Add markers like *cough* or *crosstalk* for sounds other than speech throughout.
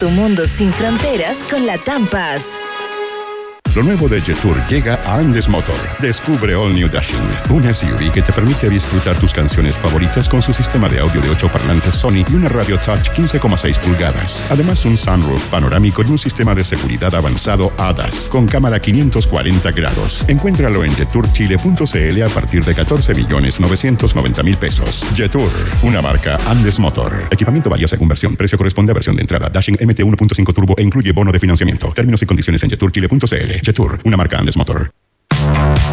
Tu mundo sin fronteras con la Tampas. Lo nuevo de Jetour llega a Andes Motor. Descubre All New Dashing, un SUV que te permite disfrutar tus canciones favoritas con su sistema de audio de 8 parlantes Sony y una radio touch 15,6 pulgadas. Además, un sunroof panorámico y un sistema de seguridad avanzado ADAS con cámara 540 grados. Encuéntralo en jetourchile.cl a partir de 14 millones 990 mil pesos. Jetour, una marca Andes Motor. Equipamiento varía según versión. Precio corresponde a versión de entrada. Dashing MT 1.5 Turbo e incluye bono de financiamiento. Términos y condiciones en jetourchile.cl. Jetour, una marca Andes Motor.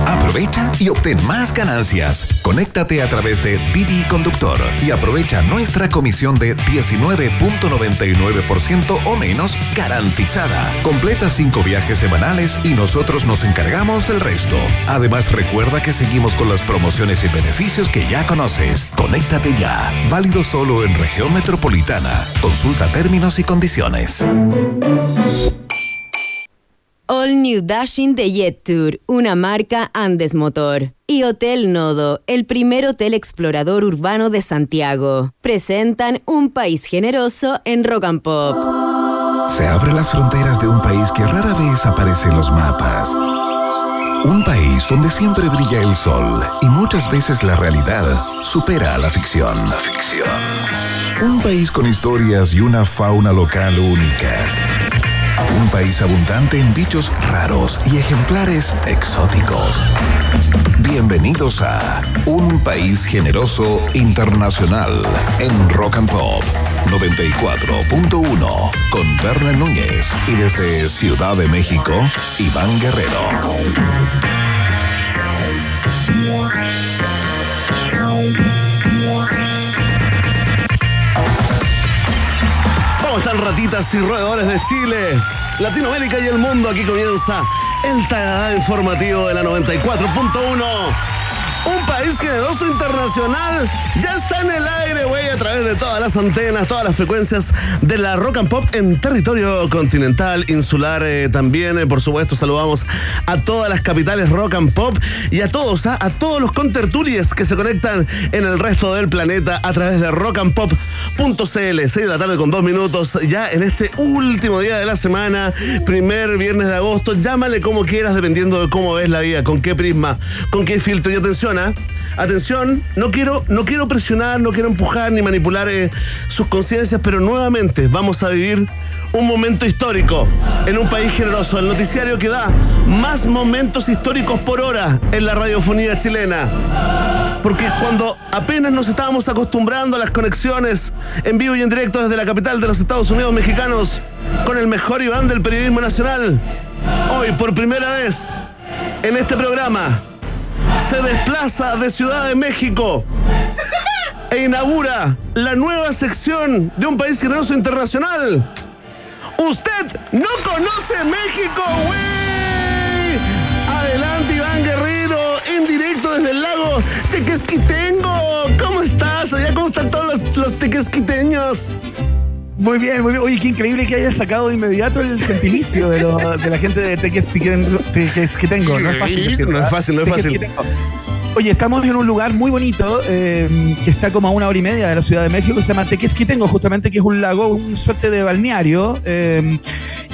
Aprovecha y obtén más ganancias. Conéctate a través de Didi Conductor y aprovecha nuestra comisión de 19.99% o menos garantizada. Completa cinco viajes semanales y nosotros nos encargamos del resto. Además, recuerda que seguimos con las promociones y beneficios que ya conoces. Conéctate ya. Válido solo en región metropolitana. Consulta términos y condiciones. All New Dashing de Jet Tour, una marca Andes Motor. Y Hotel Nodo, el primer hotel explorador urbano de Santiago. Presentan un país generoso en Rock and Pop. Se abren las fronteras de un país que rara vez aparece en los mapas. Un país donde siempre brilla el sol y muchas veces la realidad supera a la ficción. La ficción. Un país con historias y una fauna local únicas. Un país abundante en bichos raros y ejemplares exóticos. Bienvenidos a Un País Generoso Internacional en Rock and Pop 94.1 con Berna Núñez y desde Ciudad de México, Iván Guerrero. Ratitas y roedores de Chile? Latinoamérica y el mundo, aquí comienza el Tagadá informativo de la 94.1. Un país generoso internacional ya está en el aire, güey, a través de todas las antenas, todas las frecuencias de la rock and pop en territorio continental, insular eh, también. eh, por supuesto, saludamos a todas las capitales rock and pop y a todos, ah, a todos los contertulies que se conectan en el resto del planeta a través de rockandpop.cl. 6 de la tarde con dos minutos, ya en este último día de la semana, primer viernes de agosto. Llámale como quieras, dependiendo de cómo ves la vida, con qué prisma, con qué filtro. Y atención, Atención, no quiero, no quiero presionar, no quiero empujar ni manipular eh, sus conciencias, pero nuevamente vamos a vivir un momento histórico en un país generoso, el noticiario que da más momentos históricos por hora en la radiofonía chilena. Porque cuando apenas nos estábamos acostumbrando a las conexiones en vivo y en directo desde la capital de los Estados Unidos mexicanos con el mejor Iván del periodismo nacional, hoy por primera vez en este programa se desplaza de Ciudad de México e inaugura la nueva sección de un país generoso internacional. Usted no conoce México, güey. Adelante, Iván Guerrero, en directo desde el lago Tequesquitengo. ¿Cómo estás? Allá, ¿cómo todos los tequesquiteños? Muy bien, muy bien. Oye, qué increíble que hayas sacado de inmediato el gentilicio de, lo- de la gente de Tequesquitengo. Tequesquitengo. No es fácil. decirlo, No es fácil, no es fácil. Oye, estamos en un lugar muy bonito eh, que está como a una hora y media de la Ciudad de México, que se llama Tequesquitengo, justamente, que es un lago, un suerte de balneario. eh,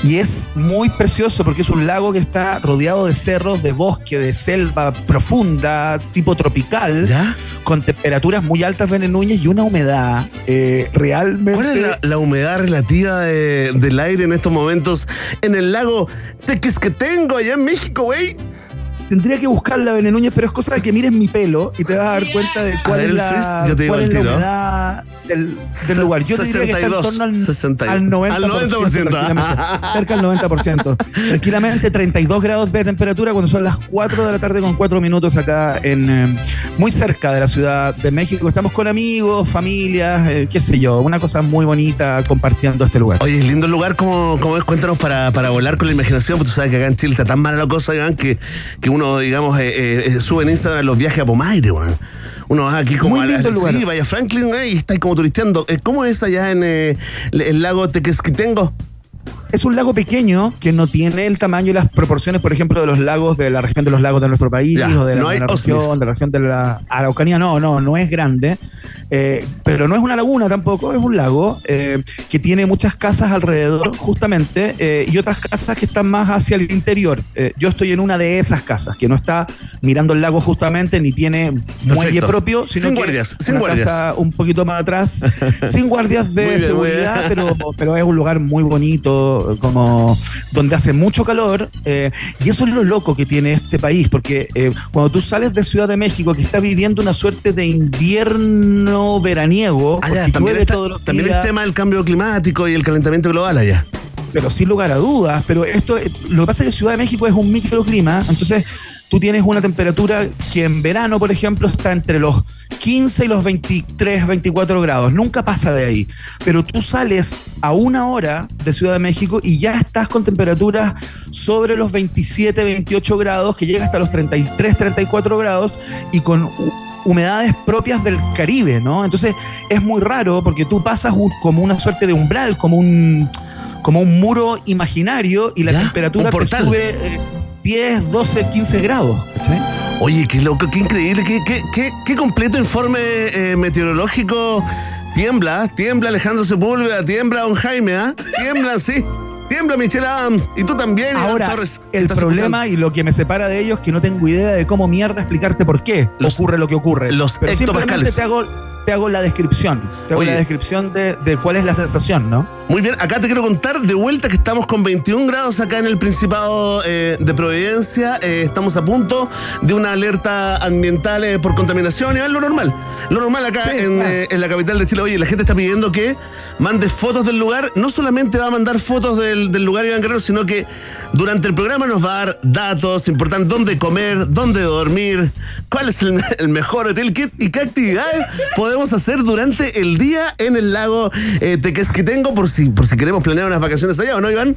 y es muy precioso porque es un lago que está rodeado de cerros, de bosque, de selva profunda, tipo tropical, ¿Ya? con temperaturas muy altas, Bene Núñez, y una humedad eh, realmente. ¿Cuál es la, la humedad relativa de- del aire en estos momentos en el lago Tequesquitengo, allá en México, güey? Tendría que buscarla, Bene Núñez, pero es cosa de que mires mi pelo y te vas a dar cuenta de cuál ver, es la, yo te digo cuál al es la humedad del, del lugar. Yo te diría que está en 62, torno al, 62. al 90%. Al 90%. tranquilamente. cerca del 90%. Tranquilamente 32 grados de temperatura cuando son las 4 de la tarde con 4 minutos acá en eh, muy cerca de la Ciudad de México. Estamos con amigos, familias, eh, qué sé yo, una cosa muy bonita compartiendo este lugar. Oye, es lindo el lugar, como, como es, cuéntanos para, para volar con la imaginación, porque tú sabes que acá en Chile está tan mala la cosa, Iván, que, que uno, digamos, eh, eh, sube en Instagram los viajes a Pomaire, weón. Uno va aquí como Muy a la, lugar. sí, vaya Franklin, eh, y está ahí como turisteando. Eh, ¿Cómo es allá en eh, el lago Tequesquitengo? Es un lago pequeño que no tiene el tamaño y las proporciones, por ejemplo, de los lagos de la región de los lagos de nuestro país o de la, región, de la región de la Araucanía. No, no, no es grande. Eh, pero no es una laguna tampoco, es un lago eh, que tiene muchas casas alrededor, justamente, eh, y otras casas que están más hacia el interior. yo estoy en una de esas casas, que no está mirando el lago justamente, ni tiene muelle propio, sino sin que guardias, sin guardias. Casa un poquito más atrás, *laughs* sin guardias de seguridad, pero, pero es un lugar muy bonito, como donde hace mucho calor, y eso es lo loco que tiene este país, porque cuando tú sales de Ciudad de México, que está viviendo una suerte de invierno veraniego. Ah, también, está, también el tema del cambio climático y el calentamiento global allá. Pero sin lugar a dudas. Pero esto, lo que pasa es que Ciudad de México es un microclima, entonces tú tienes una temperatura que en verano, por ejemplo, está entre los 15 y los 23, 24 grados. Nunca pasa de ahí. Pero tú sales a una hora de Ciudad de México y ya estás con temperaturas sobre los 27, 28 grados, que llega hasta los 33, 34 grados y con humedades propias del Caribe, ¿no? Entonces es muy raro porque tú pasas como una suerte de umbral, como un, como un muro imaginario y la temperatura te sube 10, 12, 15 grados. Oye, qué loco, qué increíble, qué, qué, qué, completo informe eh, meteorológico. Tiembla, tiembla Alejandro Sepúlveda, tiembla Don Jaime, ¿ah? Tiembla, sí. Tiembla Michelle Adams y tú también. Ahora, el problema y lo que me separa de ellos es que no tengo idea de cómo mierda explicarte por qué ocurre lo que ocurre. Los Pero simplemente te hago te hago la descripción. Te hago la descripción de, cuál es la sensación, ¿no? Muy bien, acá te quiero contar de vuelta que estamos con 21 grados acá en el Principado eh, de Providencia. Eh, estamos a punto de una alerta ambiental eh, por contaminación y es lo normal. Lo normal acá en, la capital de Chile. Oye, la gente está pidiendo que mandes fotos del lugar. No solamente va a mandar fotos del, lugar Iván Guerrero, sino que durante el programa nos va a dar datos importantes: dónde comer, dónde dormir, cuál es el, *laughs* mejor hotel y qué actividades podemos hacer durante el día en el lago Tequesquitengo por si, por si queremos planear unas vacaciones allá, ¿o no, Iván?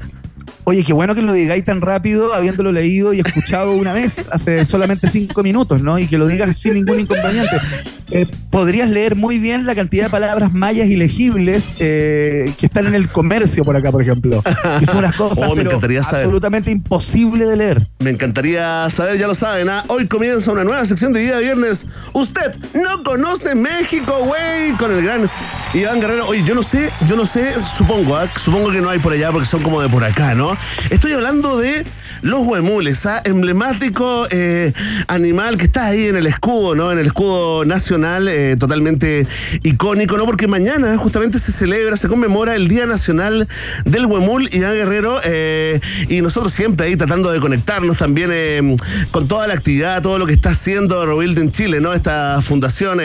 Oye, qué bueno que lo digáis tan rápido, habiéndolo leído y escuchado una vez, hace *laughs* solamente cinco minutos, ¿no? Y que lo digas sin ningún inconveniente. Eh, podrías leer muy bien la cantidad de palabras mayas ilegibles eh, que están en el comercio por acá, por ejemplo. Que son unas cosas *laughs* oh, absolutamente imposible de leer. Me encantaría saber, ya lo saben, ¿ah? hoy comienza una nueva sección de día de viernes. Usted no conoce México, güey, con el gran Iván Guerrero. Oye, yo no sé, yo no sé, supongo, ¿ah? supongo que no hay por allá porque son como de por acá, ¿no? Estoy hablando de los huemules, ¿ah? emblemático eh, animal que está ahí en el escudo, ¿no? En el escudo nacional, eh, totalmente icónico, ¿no? Porque mañana justamente se celebra, se conmemora el Día Nacional del Huemul y Guerrero, eh, y nosotros siempre ahí tratando de conectarnos también con toda la actividad, todo lo que está haciendo en Chile, ¿no? Esta fundación,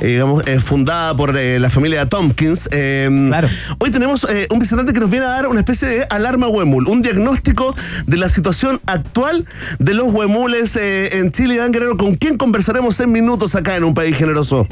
digamos, fundada por la familia Tompkins. claro. Hoy tenemos un visitante que nos viene a dar una especie de alarma huemul un diagnóstico de la situación actual de los huemules eh, en Chile. Iván Guerrero, ¿con quién conversaremos en minutos acá en un país generoso?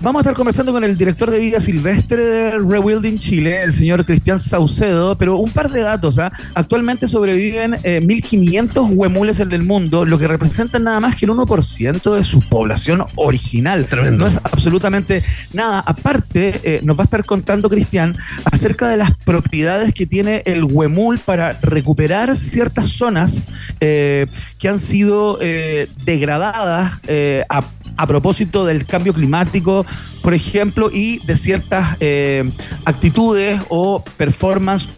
Vamos a estar conversando con el director de vida silvestre de Rewilding Chile, el señor Cristian Saucedo, pero un par de datos. ¿ah? Actualmente sobreviven 1.500 eh, huemules en el mundo, lo que representa nada más que el 1% de su población original. Tremendo. No es absolutamente nada. Aparte, eh, nos va a estar contando Cristian acerca de las propiedades que tiene el huemul para recuperar ciertas zonas eh, que han sido degradadas a a propósito del cambio climático, por ejemplo, y de ciertas eh, actitudes o performance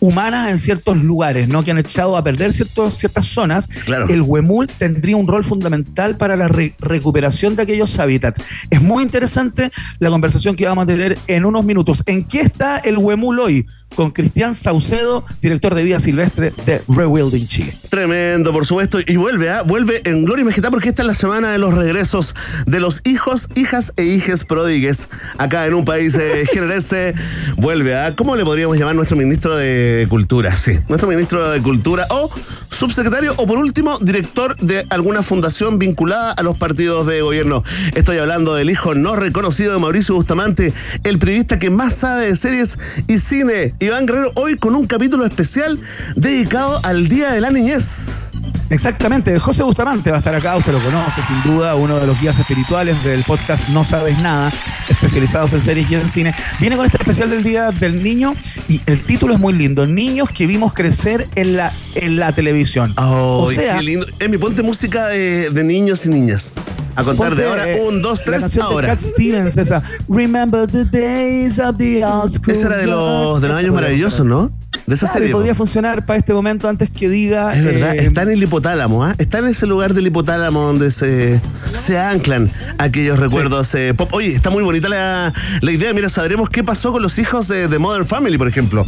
humanas en ciertos lugares, ¿no? Que han echado a perder ciertos, ciertas zonas. El huemul tendría un rol fundamental para la recuperación de aquellos hábitats. Es muy interesante la conversación que vamos a tener en unos minutos. ¿En qué está el huemul hoy? Con Cristian Saucedo, director de vida silvestre de Rewilding Chile. Tremendo, por supuesto. Y vuelve, ¿ah? Vuelve en Gloria y porque esta es la semana de los regresos de los hijos, hijas e hijes prodigues acá en un país eh, *laughs* generese. Vuelve, ¿ah? ¿Cómo le podríamos llamar nuestro ministro de Cultura, sí. Nuestro ministro de Cultura o subsecretario o por último director de alguna fundación vinculada a los partidos de gobierno. Estoy hablando del hijo no reconocido de Mauricio Bustamante, el periodista que más sabe de series y cine. Iván Guerrero hoy con un capítulo especial dedicado al Día de la Niñez. Exactamente, José Bustamante va a estar acá, usted lo conoce sin duda, uno de los guías espirituales del podcast No Sabes Nada, especializados en series y en cine. Viene con este especial del Día del Niño y el título es muy lindo, Niños que vimos crecer en la, en la televisión. Oh, o sea, qué lindo. Emi, ponte música de, niños y niñas. A contar de ahora, eh, un, dos, tres, la ahora. De Cat Stevens, esa. Remember the days of the old school. Esa era de los, de los años maravillosos, ¿no? De esa serie. Podría funcionar para este momento antes que diga. Es verdad, eh, está en el hipotálamo, ¿ah? Está en ese lugar del hipotálamo donde se, se anclan aquellos recuerdos eh, pop. Oye, está muy bonita la, la, idea. Mira, sabremos qué pasó con los hijos de, de Modern Family, por ejemplo.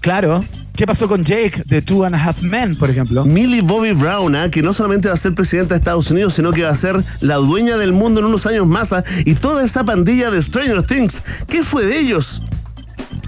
Claro. ¿Qué pasó con Jake de Two and a Half Men, por ejemplo? Millie Bobby Brown, ¿ah? que no solamente va a ser presidenta de Estados Unidos, sino que va a ser la dueña del mundo en unos años más. ¿ah? Y toda esa pandilla de Stranger Things, ¿qué fue de ellos?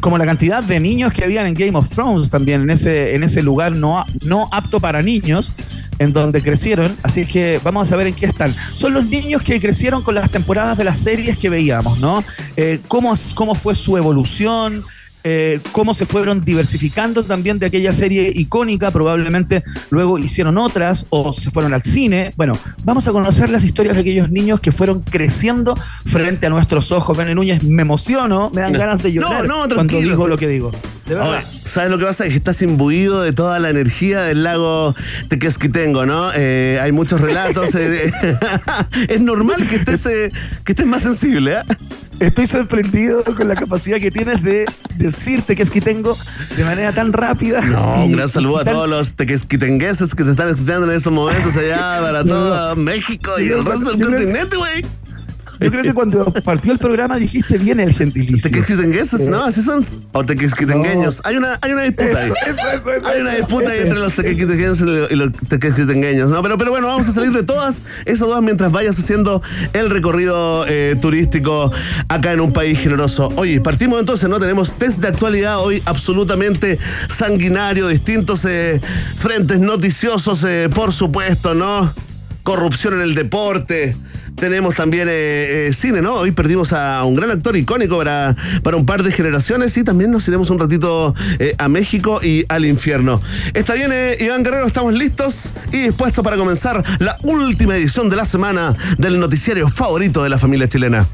Como la cantidad de niños que habían en Game of Thrones también, en ese, en ese lugar no, no apto para niños, en donde crecieron. Así que vamos a saber en qué están. Son los niños que crecieron con las temporadas de las series que veíamos, ¿no? Eh, cómo, ¿Cómo fue su evolución? Eh, cómo se fueron diversificando también de aquella serie icónica, probablemente luego hicieron otras o se fueron al cine. Bueno, vamos a conocer las historias de aquellos niños que fueron creciendo frente a nuestros ojos. Bene Núñez, me emociono, me dan ganas de llorar cuando digo lo que digo. De verdad. ¿Sabes lo que pasa? Es que estás imbuido de toda la energía del lago Tequesquitengo, ¿no? Eh, hay muchos relatos. Eh, *laughs* es normal que estés, que estés más sensible, ¿eh? Estoy sorprendido con la capacidad que tienes de decirte que es que tengo de manera tan rápida. No, un gran saludo a todos los tequesquitengueses que te están escuchando en estos momentos allá para todo México y el resto del continente, güey. Yo creo que cuando partió el programa dijiste bien el gentilicio. ¿Tequesquitengueses? ¿No? ¿Así son? ¿O tequesquitengueños? Hay, una, hay una disputa ahí. hay una disputa ahí entre los tequesquitengueños y los tequesquitengueños. No, pero, pero bueno, vamos a salir de todas esas dos mientras vayas haciendo el recorrido eh, turístico acá en un país generoso. Oye, partimos entonces, ¿no? Tenemos test de actualidad hoy absolutamente sanguinario, distintos eh, frentes noticiosos, eh, por supuesto, ¿no? Corrupción en el deporte tenemos también eh, eh, cine, ¿no? Hoy perdimos a un gran actor icónico para, para un par de generaciones y también nos iremos un ratito eh, a México y al infierno. Está bien, Iván Guerrero, estamos listos y dispuestos para comenzar la última edición de la semana del noticiario favorito de la familia chilena.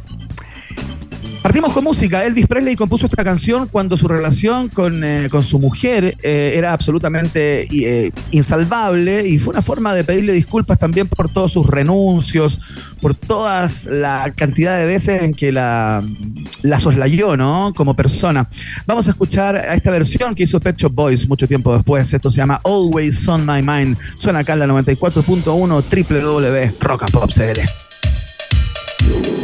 Partimos con música. Elvis Presley compuso esta canción cuando su relación con, eh, su mujer eh, era absolutamente eh, insalvable y fue una forma de pedirle disculpas también por todos sus renuncios, por toda la cantidad de veces en que la, la soslayó, ¿no? Como persona. Vamos a escuchar a esta versión que hizo Pet Shop Boys mucho tiempo después. Esto se llama Always on My Mind. Suena acá en la 94.1 www.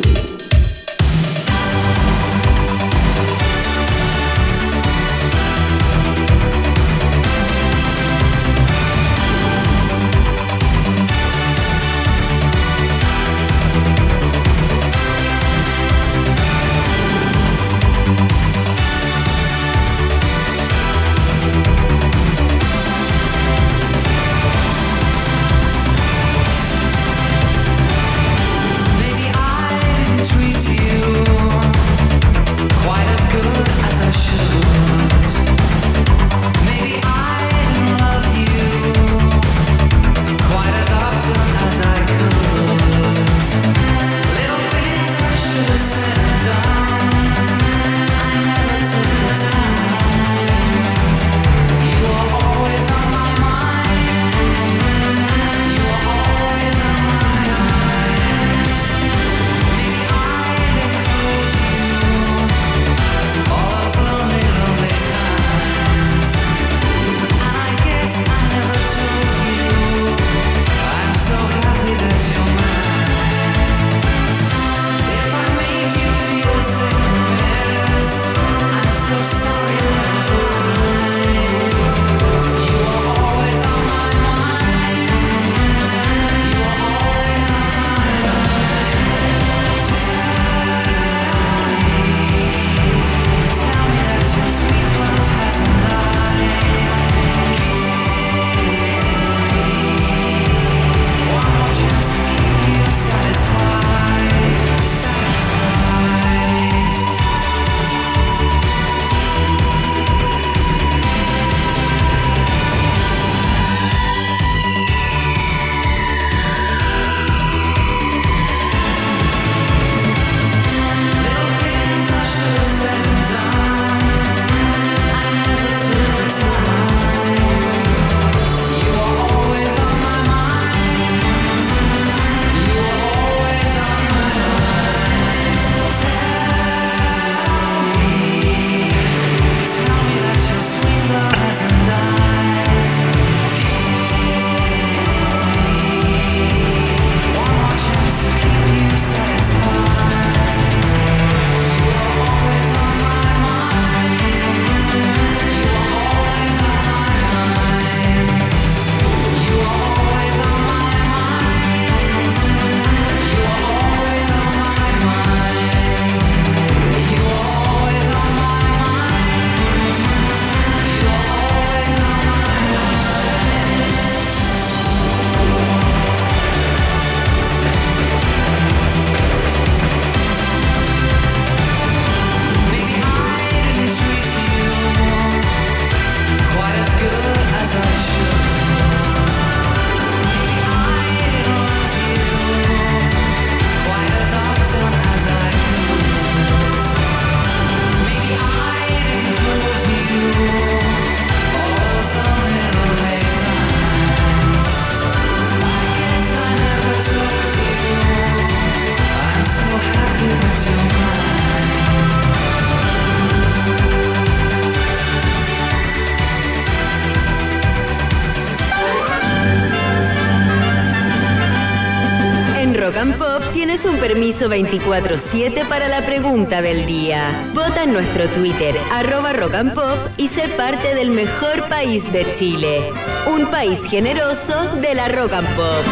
Permiso 24-7 para la pregunta del día. Vota en nuestro Twitter, arroba Rock and Pop, y sé parte del mejor país de Chile. Un país generoso de la Rock and Pop.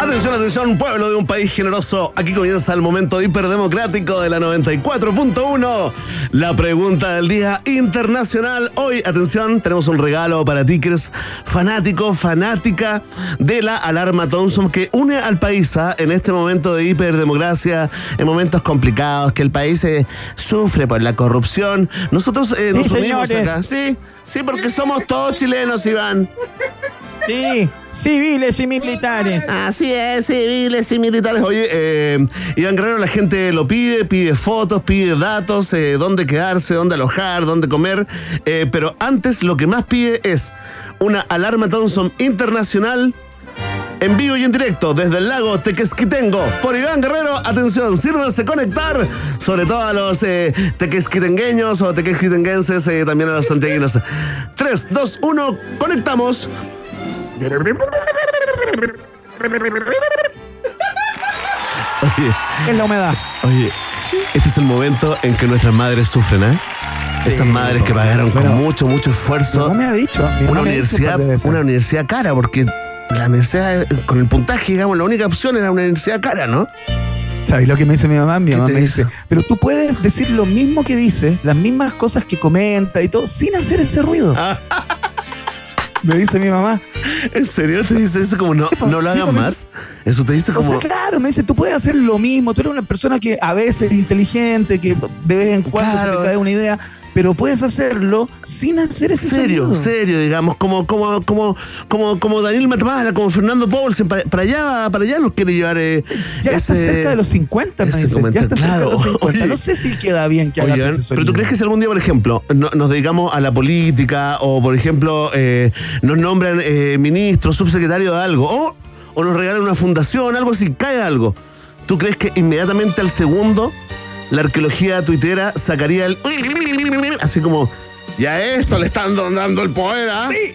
Atención, atención, pueblo de un país generoso. Aquí comienza el momento hiperdemocrático de la 94.1. La pregunta del día internacional. Hoy, atención, tenemos un regalo para ti que eres fanático, fanática de la alarma Thompson que une al país ¿ah? en este momento de hiperdemocracia, en momentos complicados, que el país eh, sufre por la corrupción. Nosotros eh, nos unimos acá. Sí, sí, porque somos todos chilenos, Iván. Sí, civiles y militares. Así es, civiles y militares. Oye, eh, Iván Guerrero, la gente lo pide, pide fotos, pide datos, eh, dónde quedarse, dónde alojar, dónde comer. Eh, pero antes lo que más pide es una alarma Thompson internacional en vivo y en directo desde el lago Tequesquitengo por Iván Guerrero. Atención, sírvanse conectar, sobre todo a los eh, tequesquitengueños o tequesquitenguenses, eh, también a los santiaguinos. 3, 2, 1, conectamos. Oye, En la humedad. oye, este es el momento en que nuestras madres sufren, ¿eh? Esas madres que pagaron Bueno, con mucho, mucho esfuerzo No me ha dicho. una dicho universidad, una universidad cara, porque la universidad eh, con el puntaje, digamos, la única opción era una universidad cara, ¿no? ¿Sabes lo que me dice mi mamá? Mi ¿Qué mamá me dice, dice? pero tú puedes decir lo mismo que dice, las mismas cosas que comenta y todo, sin hacer ese ruido. *laughs* Me dice mi mamá. ¿En serio te dice eso como no, no lo sí, pues, más? Eso te dice O como. sea, claro, me dice, tú puedes hacer lo mismo, tú eres una persona que a veces es inteligente, que de vez en cuando se Claro. te cae una idea, pero puedes hacerlo sin hacer ese Serio, sonido. serio, digamos, como, como, como, como, como Daniel Matamala, como Fernando Paulsen, para, para allá, para allá nos quiere llevar eh, Ya ese- está cerca de los 50, me dice. Ya está cerca de los claro. 50. Oye. no sé si queda bien que hagas ese pero tú crees que si algún día, por ejemplo, no- nos dedicamos a la política o, por ejemplo, eh, nos nombran eh, ministro, subsecretario de algo o, o nos regalan una fundación, algo así, cae algo, ¿tú crees que inmediatamente al segundo la arqueología tuitera sacaría el... así como, ya esto le están dando el poder, ¿ah? Sí,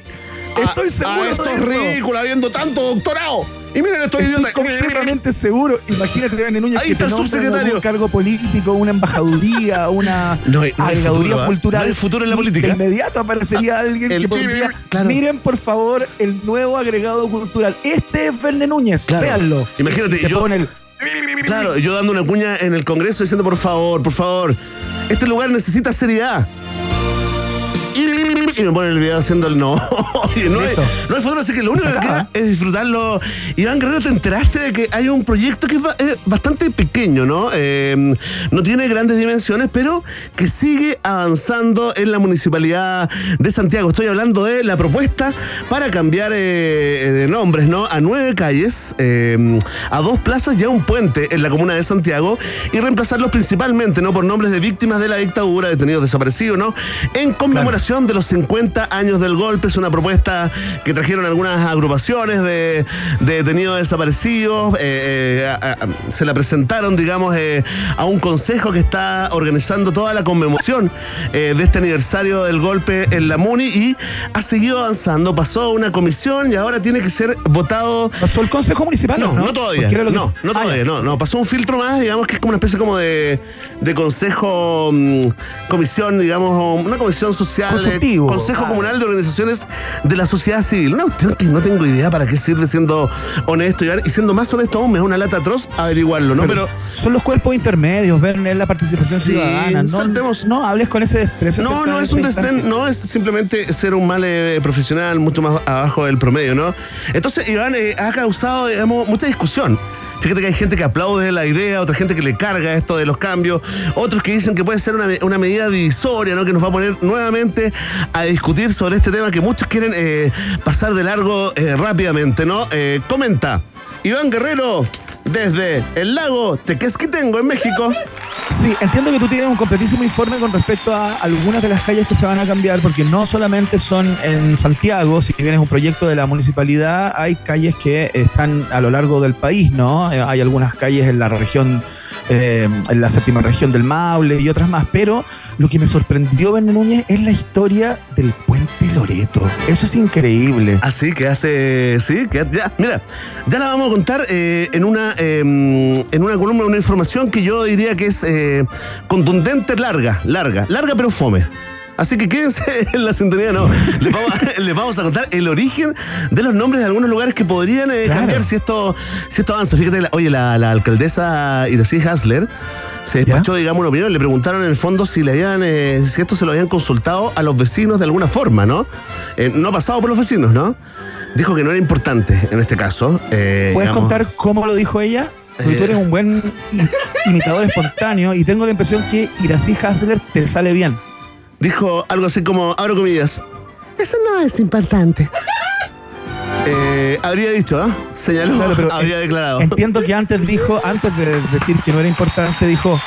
A- estoy seguro A de estos eso. ridículos habiendo tanto doctorado. Y miren, Estoy idiotas. completamente seguro. Imagínate, Dani Núñez, Ahí que está te el subsecretario. algún cargo político, una embajaduría, una *laughs* No hay- no hay futuro, cultural. No hay futuro en la política. De inmediato aparecería *laughs* alguien que podría. claro. Miren, por favor, el nuevo agregado cultural. Este es Verne Núñez. Claro. Véanlo. Imagínate, Y te yo- pone el- Claro, yo dando una cuña en el Congreso diciendo, por favor, por favor, este lugar necesita seriedad. Y me pone el video haciendo el no. *laughs* Oye, no, hay, no hay futuro, así que lo único que queda es disfrutarlo. Iván Guerrero, ¿te enteraste de que hay un proyecto que es ba- es bastante pequeño, ¿no? Eh, no tiene grandes dimensiones, pero que sigue avanzando en la municipalidad de Santiago. Estoy hablando de la propuesta para cambiar eh, de nombres, ¿no? A nueve calles, eh, a dos plazas y a un puente en la comuna de Santiago y reemplazarlos principalmente, ¿no? Por nombres de víctimas de la dictadura, detenidos desaparecidos, ¿no? En conmemoración de los 50 años del golpe. Es una propuesta que trajeron algunas agrupaciones de, de detenidos desaparecidos. eh, eh, a- a- se la presentaron, digamos, eh, a un consejo que está organizando toda la conmemoración de este aniversario del golpe en la MUNI y ha seguido avanzando. Pasó una comisión y ahora tiene que ser votado Pasó el Consejo Municipal. no, ¿no? no, todavía. No, no Ah, todavía, no, no. Pasó un filtro más, digamos, que es como una especie como de, de consejo, mm, comisión, digamos, una comisión social, eh, Consejo comunal de organizaciones de la sociedad civil. Una cuestión que no tengo idea para qué sirve siendo honesto y siendo más honesto aún, me da una lata atroz averiguarlo, ¿no? Pero, son los cuerpos intermedios, es la participación Sí, ciudadana. No, saltemos- no hables con ese desprecio. no, no es un instancia. no es simplemente ser un mal eh, profesional mucho más abajo del promedio, ¿no? Entonces, Iván, eh, ha causado, digamos, mucha discusión. Fíjate que hay gente que aplaude la idea, otra gente que le carga esto de los cambios, otros que dicen que puede ser una, me- una medida divisoria, ¿no? Que nos va a poner nuevamente a discutir sobre este tema que muchos quieren eh, pasar de largo eh, rápidamente, ¿no? Eh, comenta, Iván Guerrero, desde el lago Tequesquitengo, en México. Sí, entiendo que tú tienes un completísimo informe con respecto a algunas de las calles que se van a cambiar, porque no solamente son en Santiago, si bien es un proyecto de la municipalidad, hay calles que están a lo largo del país, ¿no? Eh, Hay algunas calles en la región eh, en la séptima región del Maule y otras más. Pero lo que me sorprendió, Verne Núñez, es la historia del puente Loreto. Eso es increíble. Así quedaste, sí, quedaste, ya, mira, ya la vamos a contar eh, en una em, en una columna, una información que yo diría que es eh, contundente, larga, larga, larga pero fome. Así que quédense *laughs* en la sintonía, no. *laughs* Les vamos, a contar el origen de los nombres de algunos lugares que podrían eh, cambiar si esto, si esto avanza. Fíjate, oye, la, la alcaldesa Idesí Hasler se despachó, digamos, una opinión. Le preguntaron en el fondo si le habían, eh, si esto se lo habían consultado a los vecinos de alguna forma, ¿no? Eh, no ha pasado por los vecinos, ¿no? Dijo que no era importante en este caso. Eh, ¿Puedes contar cómo lo dijo ella? Porque tú eres un buen imitador espontáneo y tengo la impresión que Irací Hasler te sale bien. Dijo algo así como, abro comillas, eso no es importante. Eh, habría dicho, ¿eh? Señaló, habría declarado. Entiendo que antes dijo, antes de decir que no era importante, dijo.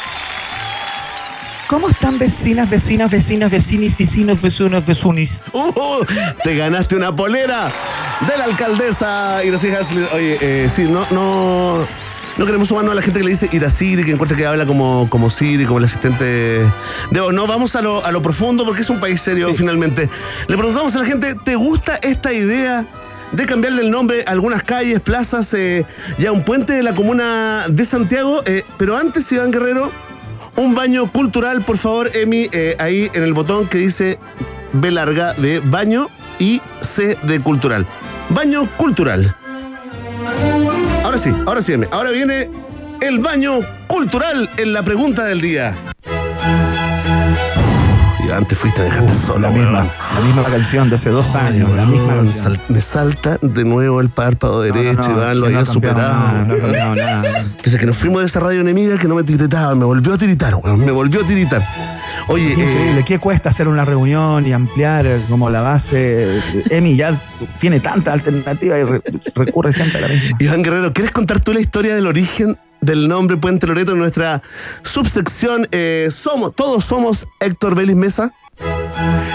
¿Cómo están vecinas, vecinas, vecinas, vecinis, vecinos, vecinos, vecinis? Uh, te ganaste una polera de la alcaldesa Iracy Hasler. Oye, eh, sí, no, no, no queremos sumarnos a la gente que le dice Iraciri, que encuentra que habla como, como Siri, como el asistente de. No, vamos a lo, a lo profundo porque es un país serio finalmente. Le preguntamos a la gente, ¿te gusta esta idea de cambiarle el nombre a algunas calles, plazas eh, y a un puente de la comuna de Santiago. Eh, pero antes, Iván Guerrero, un baño cultural, por favor, Emi, eh, ahí en el botón que dice B larga de baño y C de cultural. Baño cultural. Ahora sí, ahora sí. Ahora viene el baño cultural en la pregunta del día antes fuiste, dejaste solo. La misma, la misma canción de hace dos años. la misma me salta de nuevo el párpado derecho, Iván, lo había superado. Desde que nos fuimos de esa radio enemiga que no me tiritaban, me volvió a tiritar, me volvió a tiritar. Oye, eh, ¿qué cuesta hacer una reunión y ampliar como la base? Emi ya tiene tanta alternativa y recurre siempre a la misma. Iván Guerrero, ¿quieres contar tú la historia del origen del nombre Puente Loreto en nuestra subsección eh, Somos, todos somos Héctor Vélez Mesa.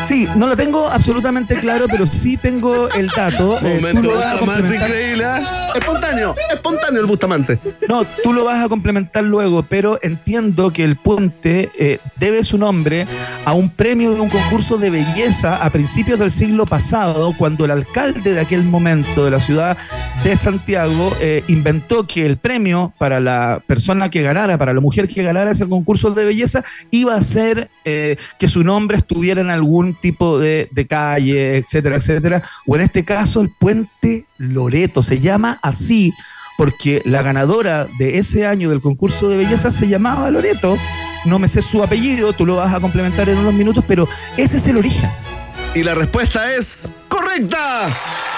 Sí, no lo tengo absolutamente claro, pero sí tengo el dato. Eh, Momento Bustamante increíble. ¿eh? Espontáneo, espontáneo el Bustamante. No, tú lo vas a complementar luego, pero entiendo que el puente eh, debe su nombre a un premio de un concurso de belleza a principios del siglo pasado, cuando el alcalde de aquel momento de la ciudad de Santiago inventó que el premio para la persona que ganara, para la mujer que ganara ese concurso de belleza, iba a ser que su nombre estuviera en algún tipo de, calle, etcétera, etcétera. O en este caso, el puente Loreto. Se llama así porque la ganadora de ese año del concurso de belleza se llamaba Loreto. No me sé su apellido, tú lo vas a complementar en unos minutos, pero ese es el origen. Y la respuesta es correcta.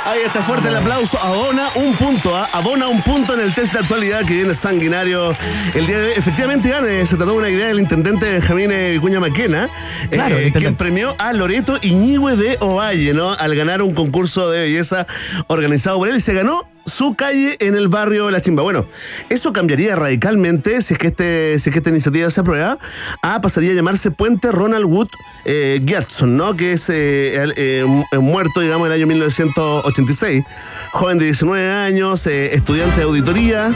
Ahí está fuerte el aplauso. Abona un punto, ¿ah? abona un punto en el test de actualidad que viene sanguinario el día de hoy. Efectivamente, gane, se trató de una idea del intendente Benjamín Vicuña Maquena, eh, quien premió a Loreto Iñigüe de Ovalle, ¿no? Al ganar un concurso de belleza organizado por él y se ganó su calle en el barrio de La Chimba. Bueno, eso cambiaría radicalmente si es que, este, si es que esta iniciativa se aprueba, a pasaría a llamarse Puente Ronald Wood eh, ¿no? Que es eh, eh, muerto, digamos, en el año 1986. Joven de 19 años, eh, estudiante de auditoría.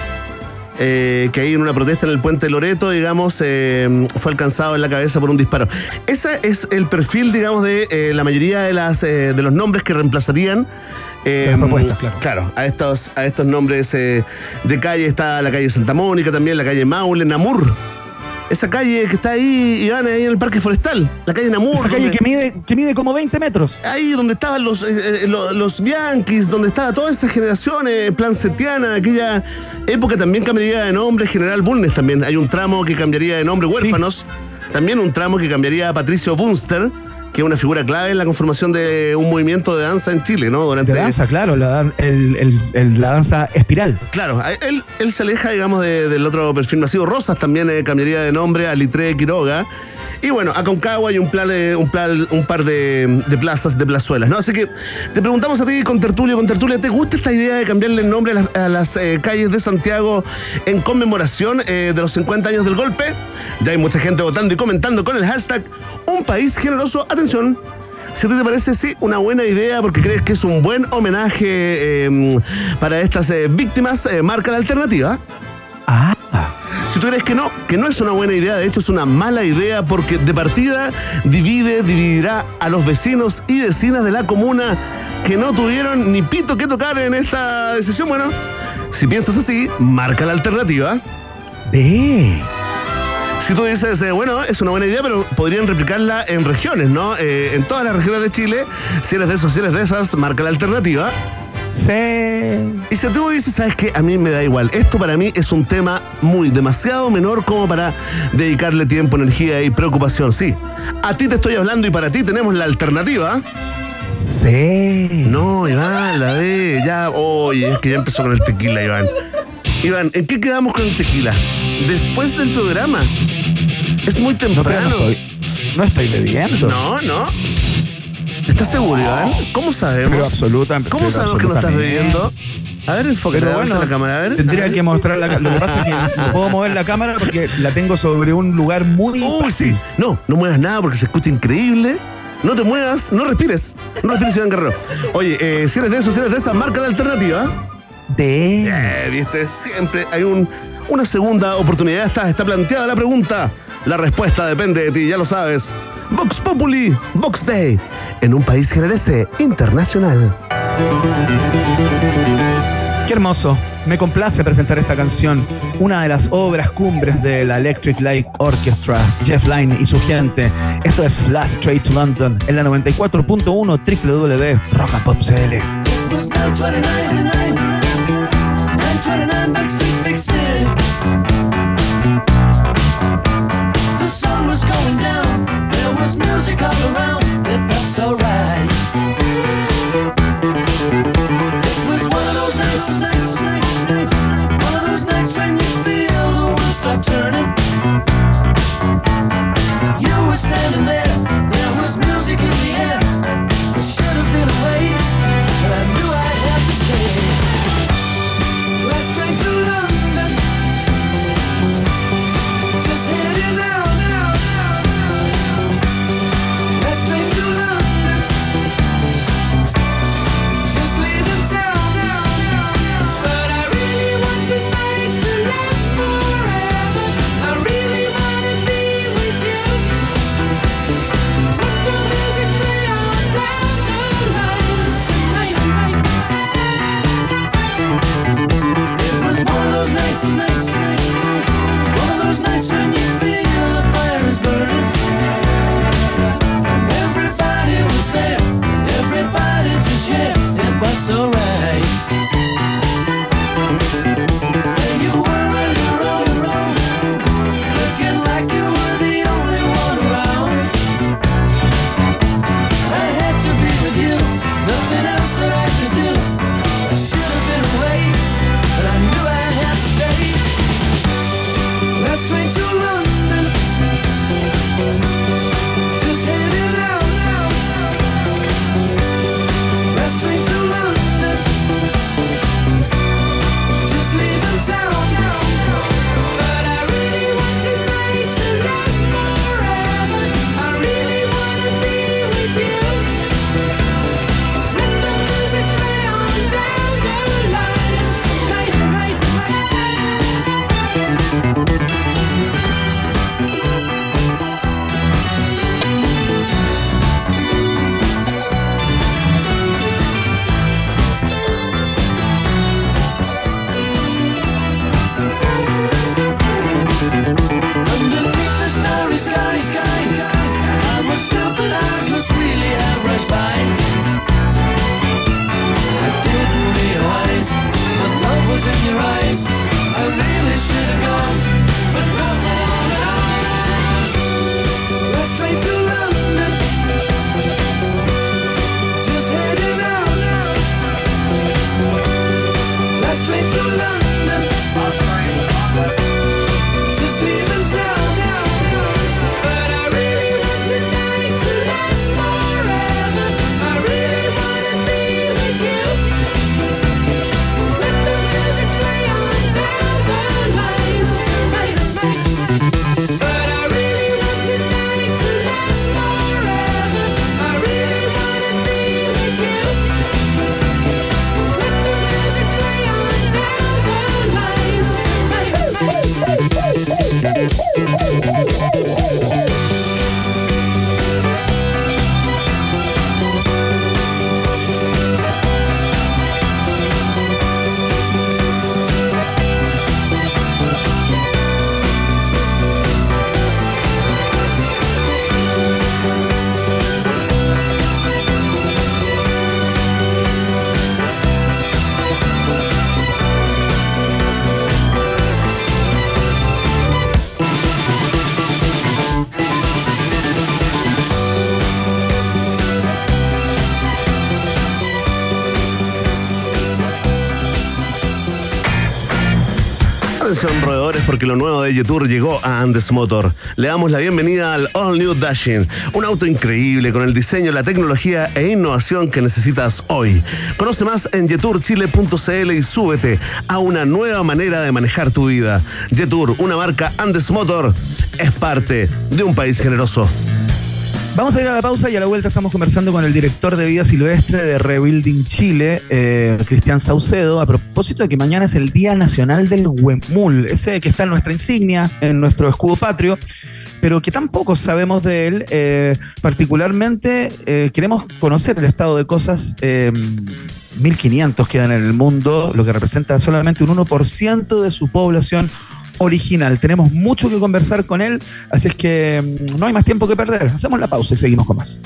que ahí en una protesta en el puente Loreto, digamos, fue alcanzado en la cabeza por un disparo. Ese es el perfil, digamos, de la mayoría de, las, de los nombres que reemplazarían eh, claro. Claro, a estos, a estos nombres eh, de calle está la calle Santa Mónica, también la calle Maule, Namur. Esa calle que está ahí, Iván, ahí en el Parque Forestal, la calle Namur. Esa calle que mide, que mide como 20 metros. Ahí donde estaban los, eh, los, Yankees, donde estaba toda esa generación, plan setiana, aquella época también cambiaría de nombre, General Bulnes también. Hay un tramo que cambiaría de nombre, Huérfanos. También un tramo que cambiaría a Patricio Bunster que es una figura clave en la conformación de un movimiento de danza en Chile, ¿no? Durante de danza, claro, la, la danza espiral. Claro, él, él se aleja, digamos, del otro perfil masivo. Rosas también eh, cambiaría de nombre a Litre Quiroga. Y bueno, a Concagua hay un, plan, un, plan, un par de, plazas, de plazuelas, ¿no? Así que te preguntamos a ti, con Tertulio, con Tertulia, ¿te gusta esta idea de cambiarle el nombre a las, eh, calles de Santiago en conmemoración eh, de los 50 años del golpe? Ya hay mucha gente votando y comentando con el hashtag Un País Generoso. Atención. Si a ti te parece, sí, una buena idea porque crees que es un buen homenaje para estas eh, víctimas, marca la alternativa. Ah. Si tú crees que no, que no es una buena idea, de hecho es una mala idea porque de partida divide, dividirá a los vecinos y vecinas de la comuna que no tuvieron ni pito que tocar en esta decisión. Bueno, si piensas así, marca la alternativa. B. Si tú dices, eh, bueno, es una buena idea, pero podrían replicarla en regiones, ¿no? Eh, en todas las regiones de Chile, si eres de esos, si eres de esas, marca la alternativa. C. Y si tú dices, ¿sabes qué? A mí me da igual. Esto para mí es un tema muy demasiado menor como para dedicarle tiempo, energía y preocupación. Sí, a ti te estoy hablando y para ti tenemos la alternativa. C. No, Iván, la de ya. Oye, es que ya empezó con el tequila, Iván. Iván, ¿en qué quedamos con el tequila? Después del programa. Es muy No, temprano. no estoy, no estoy bebiendo. No, no. ¿Estás seguro, Iván? ¿Cómo sabemos? Pero absolutamente. ¿Cómo pero sabemos que no estás bebiendo? A ver, enfócate Pero bueno, la cámara, a ver. tendría que mostrar la Lo que pasa es que *laughs* no puedo mover la cámara porque la tengo sobre un lugar muy. Uy, sí. No, no muevas nada porque se escucha increíble. No te muevas, no respires. No respires, Iván Guerrero. Oye, eh, si eres de eso, si eres de esa, marca la alternativa. de. Eh, viste, siempre hay un, una segunda oportunidad. Está, está planteada la pregunta. La respuesta depende de ti, ya lo sabes. Vox Populi, Vox Day, en un país generese internacional. Qué hermoso. Me complace presentar esta canción, una de las obras cumbres de la Electric Light Orchestra, Jeff Lynne y su gente. Esto es Last Straight to London en la 94.1 www Rock and Pop CL. All around. Atención, roedores, porque lo nuevo de Jetour llegó a Andes Motor. Le damos la bienvenida al All New Dashing, un auto increíble con el diseño, la tecnología e innovación que necesitas hoy. Conoce más en jeturchile.cl y súbete a una nueva manera de manejar tu vida. Jetour, una marca Andes Motor, es parte de un país generoso. Vamos a ir a la pausa y a la vuelta estamos conversando con el director de vida silvestre de Rebuilding Chile, eh, Cristian Saucedo, a propósito de que mañana es el Día Nacional del Huemul, ese que está en nuestra insignia, en nuestro escudo patrio, pero que tampoco sabemos de él. eh, particularmente eh, queremos conocer el estado de cosas. eh, 1.500 quedan en el mundo, lo que representa solamente un 1% de su población original. Tenemos mucho que conversar con él, así es que mm, no hay más tiempo que perder. Hacemos la pausa y seguimos con más.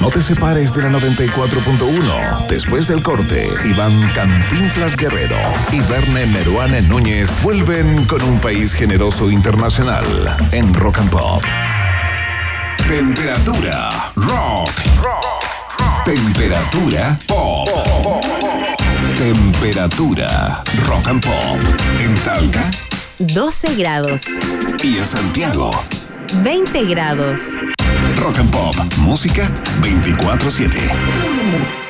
No te separes de la 94.1. Después del corte, Iván Cantinflas Guerrero y Verne Meruane Núñez vuelven con un país generoso internacional en Rock and Pop. Temperatura rock. Temperatura pop. Temperatura rock and pop. En Talca 12 grados, y en Santiago. 20 grados. Rock and Pop. Música 24-7.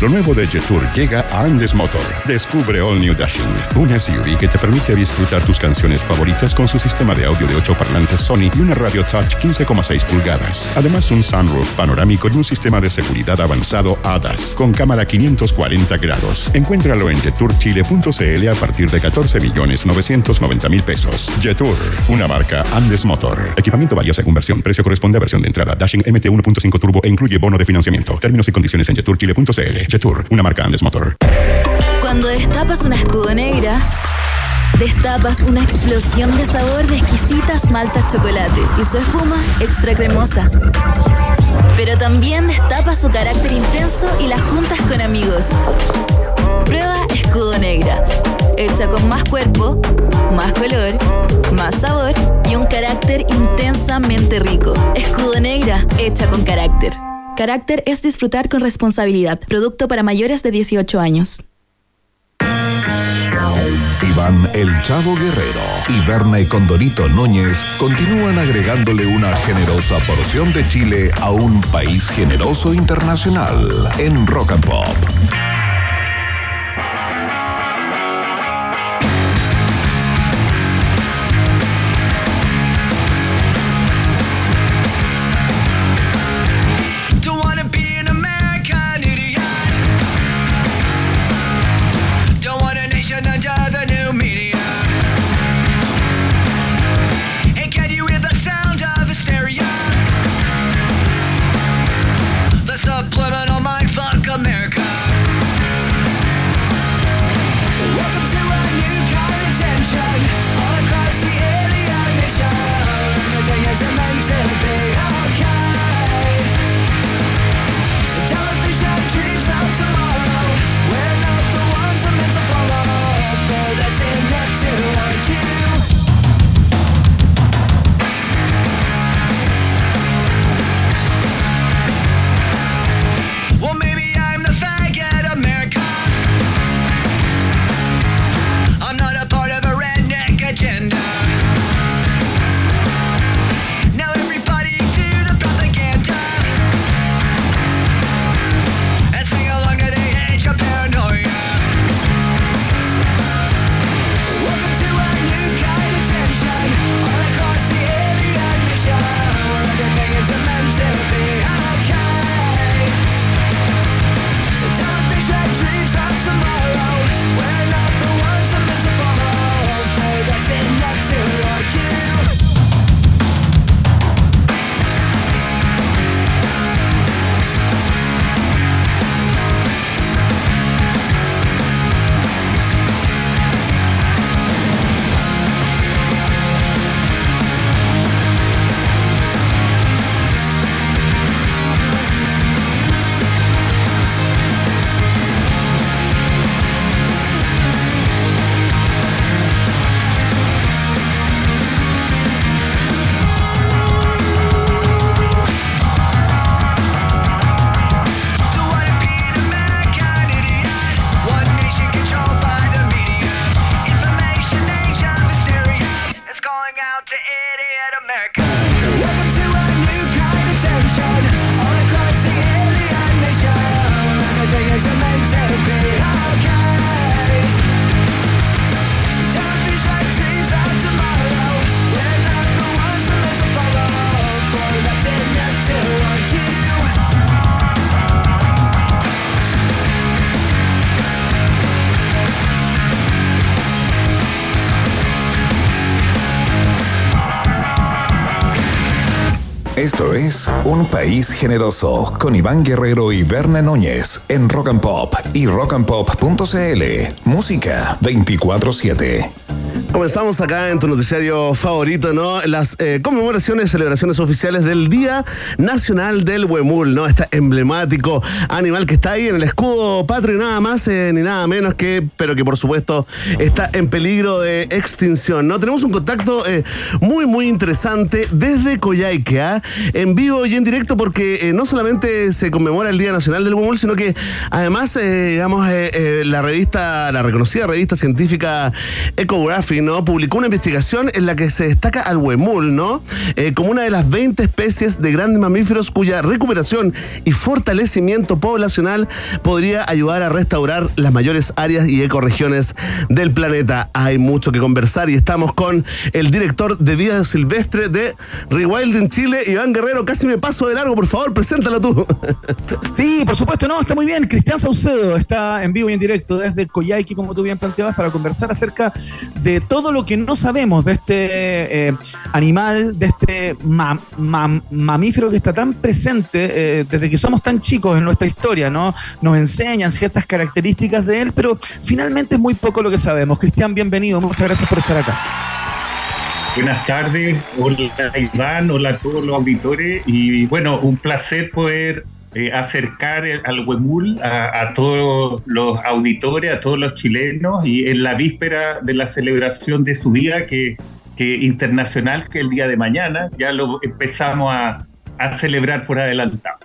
Lo nuevo de Jetour llega a Andes Motor. Descubre All New Dashing, un SUV que te permite disfrutar tus canciones favoritas con su sistema de audio de 8 parlantes Sony y una radio touch 15,6 pulgadas. Además, un sunroof panorámico y un sistema de seguridad avanzado ADAS con cámara 540 grados. Encuéntralo en jeturchile.cl a partir de 14 millones 990 mil pesos. Jetour, una marca Andes Motor. Equipamiento varía según versión. Precio corresponde a versión de entrada. Dashing MT 1.5 Turbo e incluye bono de financiamiento. Términos y condiciones en jeturchile.cl. Jetour, una marca Andes Motor. Cuando destapas una escudo negra, destapas una explosión de sabor de exquisitas maltas chocolate y su espuma extra cremosa. Pero también destapas su carácter intenso y las juntas con amigos. Prueba escudo negra, hecha con más cuerpo, más color, más sabor y un carácter intensamente rico. Escudo negra, hecha con carácter. Carácter es disfrutar con responsabilidad. Producto para mayores de 18 años. Iván El Chavo Guerrero y Verne Condorito Núñez continúan agregándole una generosa porción de Chile a un país generoso internacional en Rock and Pop. Esto es Un País Generoso con Iván Guerrero y Berna Núñez en Rock and Pop y rockandpop.cl. Música 24-7. Comenzamos acá en tu noticiario favorito, ¿no? Las eh, conmemoraciones, celebraciones oficiales del Día Nacional del Huemul, ¿no? Este emblemático animal que está ahí en el escudo patrio, nada más eh, ni nada menos que, pero que por supuesto está en peligro de extinción, ¿no? Tenemos un contacto eh, muy, muy interesante desde Coyhaique, ¿ah? En vivo y en directo porque no solamente se conmemora el Día Nacional del Huemul, sino que además, digamos, la revista, la reconocida revista científica Ecography, Publicó una investigación en la que se destaca al huemul, ¿no? Eh, como una de las 20 especies de grandes mamíferos cuya recuperación y fortalecimiento poblacional podría ayudar a restaurar las mayores áreas y ecorregiones del planeta. Hay mucho que conversar y estamos con el director de vida silvestre de Rewild en Chile, Iván Guerrero. Casi me paso de largo, por favor, preséntalo tú. *laughs* Sí, por supuesto, no, está muy bien. Cristian Saucedo está en vivo y en directo desde Coyhaique, como tú bien planteabas, para conversar acerca de todo lo que no sabemos de este eh, animal, de este ma- ma- mamífero que está tan presente eh, desde que somos tan chicos en nuestra historia, ¿no? Nos enseñan ciertas características de él, pero finalmente es muy poco lo que sabemos. Cristian, bienvenido, muchas gracias por estar acá. Buenas tardes, hola Iván, hola a todos los auditores y bueno, un placer poder eh, acercar el- al Huemul a, a todos los auditores, a todos los chilenos y en la víspera de la celebración de su día que, que internacional, que el día de mañana, ya lo empezamos a, a celebrar por adelantado.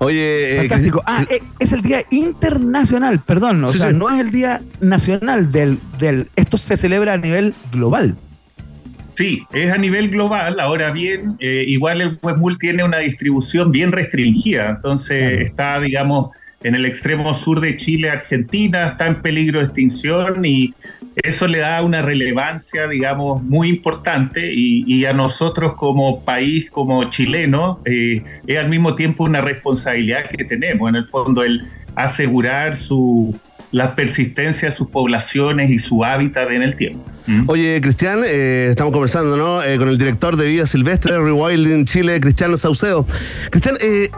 Oye, eh, Fantástico. Ah, eh, es el día internacional, perdón, o Sí, sea, sí. no es el día nacional del, del... Esto se celebra a nivel global. Sí, es a nivel global. Ahora bien, eh, igual el Huemul tiene una distribución bien restringida. Entonces Claro. está, digamos, en el extremo sur de Chile, Argentina, está en peligro de extinción y eso le da una relevancia, digamos, muy importante y, y a nosotros como país, como chilenos, eh, es al mismo tiempo una responsabilidad que tenemos, en el fondo, el asegurar su, la persistencia de sus poblaciones y su hábitat en el tiempo. ¿Mm? Oye, Cristian, eh, estamos conversando ¿no? Eh, con el director de Vida Silvestre Rewilding Chile, Cristian Saucedo. Cristian, eh,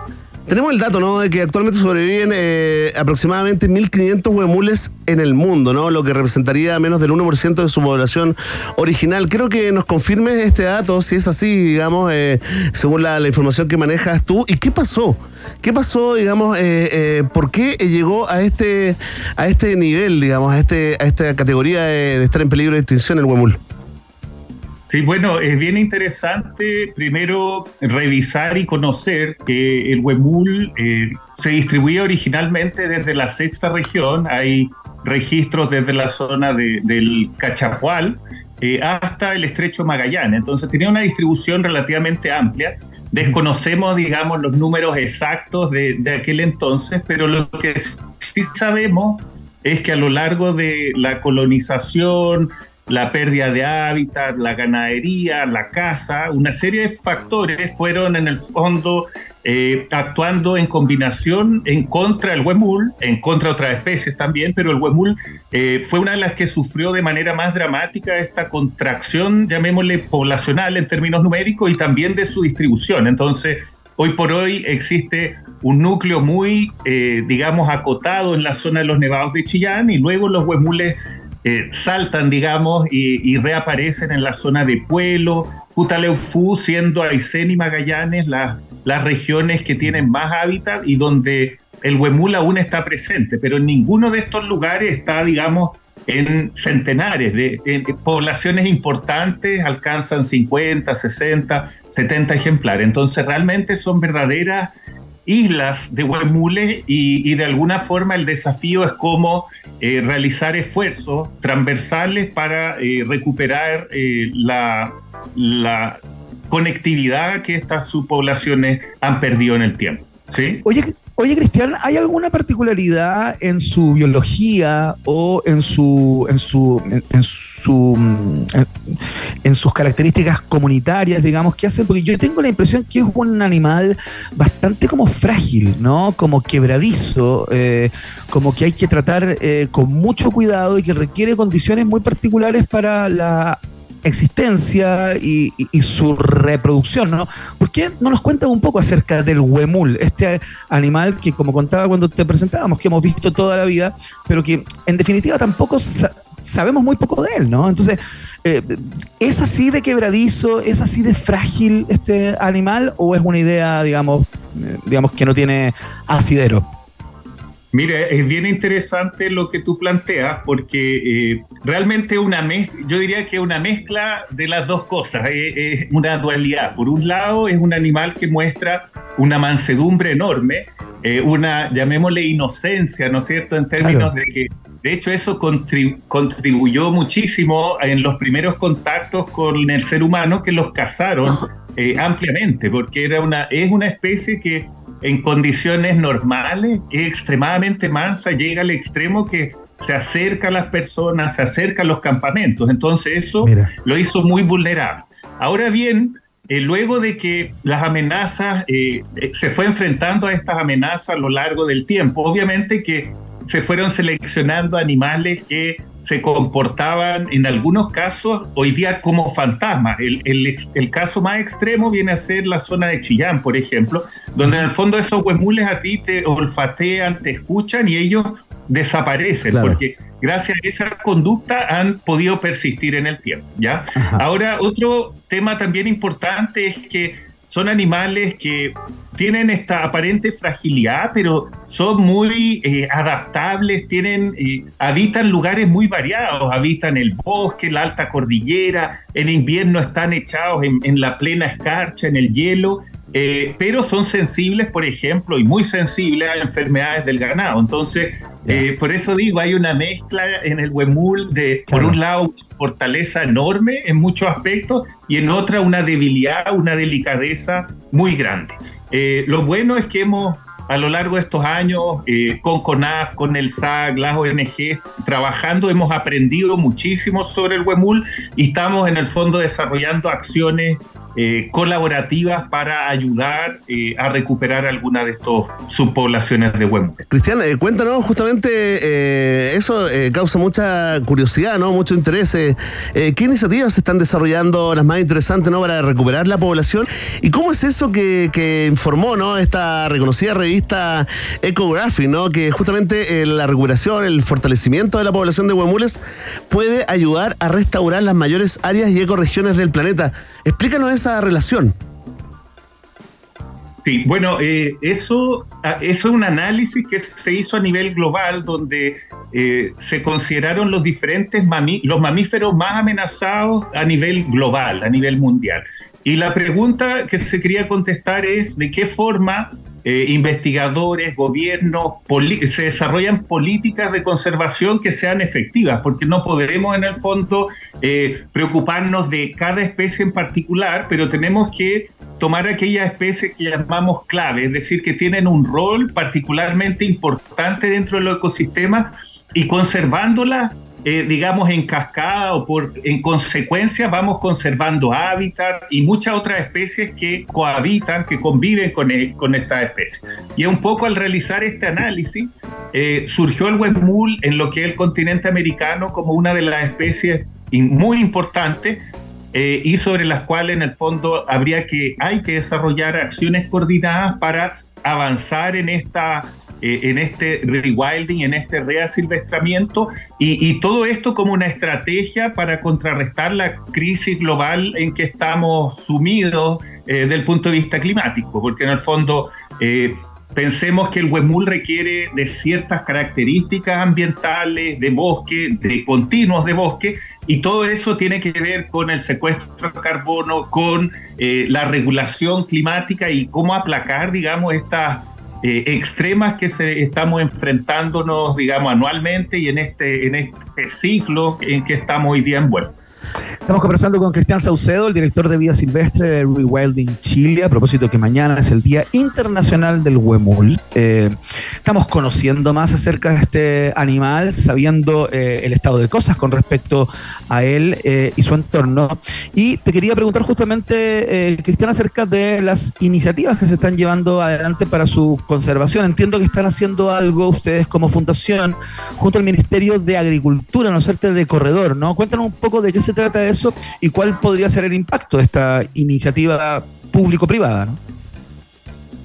tenemos el dato ¿no? de que actualmente sobreviven eh, aproximadamente 1.500 huemules en el mundo, ¿no? lo que representaría menos del 1% de su población original. Quiero que nos confirmes este dato, si es así, digamos, eh, según la, información que manejas tú. ¿Y qué pasó? ¿Qué pasó, digamos, eh, eh, por qué llegó a este, a este nivel, digamos, a, este, a esta categoría de, de estar en peligro de extinción el huemul? Sí, bueno, es bien interesante primero revisar y conocer que el huemul eh, se distribuía originalmente desde la sexta región. Hay registros desde la zona de- del Cachapual eh, hasta el estrecho Magallanes. Entonces tenía una distribución relativamente amplia. Desconocemos, digamos, los números exactos de, de aquel entonces, pero lo que sí sabemos es que a lo largo de la colonización, la pérdida de hábitat, la ganadería, la caza, una serie de factores fueron en el fondo eh, actuando en combinación en contra del huemul, en contra de otras especies también, pero el huemul eh, fue una de las que sufrió de manera más dramática esta contracción, llamémosle poblacional en términos numéricos y también de su distribución. Entonces, Hoy por hoy existe un núcleo muy, eh, digamos, acotado en la zona de los nevados de Chillán y luego los huemules eh, saltan, digamos, y, reaparecen en la zona de Pueblo, Futaleufú, siendo Aysén y Magallanes las, las regiones que tienen más hábitat y donde el huemul aún está presente, pero en ninguno de estos lugares está, digamos, en centenares de en poblaciones importantes, alcanzan 50, 60, 70 ejemplares. Entonces realmente son verdaderas islas de huemules y, y de alguna forma el desafío es cómo eh, realizar esfuerzos transversales para eh, recuperar eh, la, la conectividad que estas subpoblaciones han perdido en el tiempo. ¿sí? Oye, oye, Cristian, ¿hay alguna particularidad en su biología o en su en su en, su mm, en, en sus características comunitarias, digamos, que hacen? Porque yo tengo la impresión que es un animal bastante como frágil, ¿no? Como quebradizo, eh, como que hay que tratar eh, con mucho cuidado y que requiere condiciones muy particulares para la existencia y, su reproducción, ¿no? ¿Por qué no nos cuentas un poco acerca del huemul, este animal que, como contaba cuando te presentábamos, que hemos visto toda la vida, pero que en definitiva tampoco sa- sabemos muy poco de él, ¿no? Entonces, eh, ¿es así de quebradizo, es así de frágil este animal o es una idea, digamos, eh, digamos que no tiene asidero? Mira, es bien interesante lo que tú planteas porque eh, realmente una mez yo diría que una mezcla de las dos cosas, es, es una dualidad. Por un lado es un animal que muestra una mansedumbre enorme, eh, una, llamémosle inocencia, ¿no es cierto?, en términos Claro. de que, de hecho, eso contri- contribuyó muchísimo en los primeros contactos con el ser humano que los cazaron eh, ampliamente, porque era una, es una especie que en condiciones normales es extremadamente mansa, llega al extremo que se acerca a las personas, se acerca a los campamentos. Entonces eso Mira. lo hizo muy vulnerable. Ahora bien, eh, luego de que las amenazas, eh, eh, se fue enfrentando a estas amenazas a lo largo del tiempo, obviamente que se fueron seleccionando animales que se comportaban en algunos casos hoy día como fantasmas. El, el caso más extremo viene a ser la zona de Chillán, por ejemplo, donde en el fondo esos huemules a ti te olfatean, te escuchan y ellos desaparecen, Claro. porque gracias a esa conducta han podido persistir en el tiempo. ¿ya? Ajá. Ahora, otro tema también importante es que son animales que tienen esta aparente fragilidad, pero son muy eh, adaptables, tienen, eh, habitan lugares muy variados, habitan el bosque, la alta cordillera, en invierno están echados en, en la plena escarcha, en el hielo, eh, pero son sensibles, por ejemplo, y muy sensibles a enfermedades del ganado. Entonces, eh, por eso digo, hay una mezcla en el huemul de, por Claro. un lado, una fortaleza enorme en muchos aspectos y en otra una debilidad, una delicadeza muy grande. Eh, lo bueno es que hemos, a lo largo de estos años, eh, con CONAF, con el SAC, las ONG, trabajando, hemos aprendido muchísimo sobre el huemul y estamos en el fondo desarrollando acciones eh, colaborativas para ayudar eh, a recuperar algunas de estas subpoblaciones de huemul. Cristian, cuéntanos justamente eso causa mucha curiosidad, ¿no? Mucho interés. ¿Qué iniciativas se están desarrollando las más interesantes, ¿no? Para recuperar la población y cómo es eso que, que informó, ¿no? Esta reconocida revista Ecography, ¿no? Que justamente eh, la recuperación, el fortalecimiento de la población de huemules puede ayudar a restaurar las mayores áreas y ecorregiones del planeta. Explícanos esa relación. Sí, bueno, eh, eso, ah, eso es un análisis que se hizo a nivel global donde eh, se consideraron los diferentes los mamíferos más amenazados a nivel global, a nivel mundial. Y la pregunta que se quería contestar es de qué forma eh, investigadores, gobiernos, se desarrollan políticas de conservación que sean efectivas, porque no podemos en el fondo eh, preocuparnos de cada especie en particular, pero tenemos que tomar aquellas especies que llamamos clave, es decir, que tienen un rol particularmente importante dentro del ecosistema y conservándolas, eh, digamos, en cascada o por, en consecuencia vamos conservando hábitat y muchas otras especies que cohabitan, que conviven con, el- con estas especies. Y un poco al realizar este análisis, eh, surgió el huemul en lo que es el continente americano como una de las especies muy importantes eh, y sobre las cuales en el fondo habría que, hay que desarrollar acciones coordinadas para avanzar en esta eh, en este rewilding, en este reasilvestramiento y, y todo esto como una estrategia para contrarrestar la crisis global en que estamos sumidos eh, del punto de vista climático, porque en el fondo eh, pensemos que el huemul requiere de ciertas características ambientales, de bosque, de continuos de bosque, y todo eso tiene que ver con el secuestro de carbono, con eh, la regulación climática y cómo aplacar, digamos, estas eh, extremas que se, estamos enfrentándonos, digamos, anualmente y en este, en este ciclo en que estamos hoy día envueltos. Estamos conversando con Cristian Saucedo, el director de vida silvestre de Rewilding Chile, a propósito que mañana es el Día Internacional del Huemul. Eh, estamos conociendo más acerca de este animal, sabiendo eh, el estado de cosas con respecto a él eh, y su entorno. Y te quería preguntar justamente, eh, Cristian, acerca de las iniciativas que se están llevando adelante para su conservación. Entiendo que están haciendo algo ustedes como fundación junto al Ministerio de Agricultura, no serte de corredor, ¿no? Cuéntanos un poco de qué se trata eso y cuál podría ser el impacto de esta iniciativa público-privada. ¿no?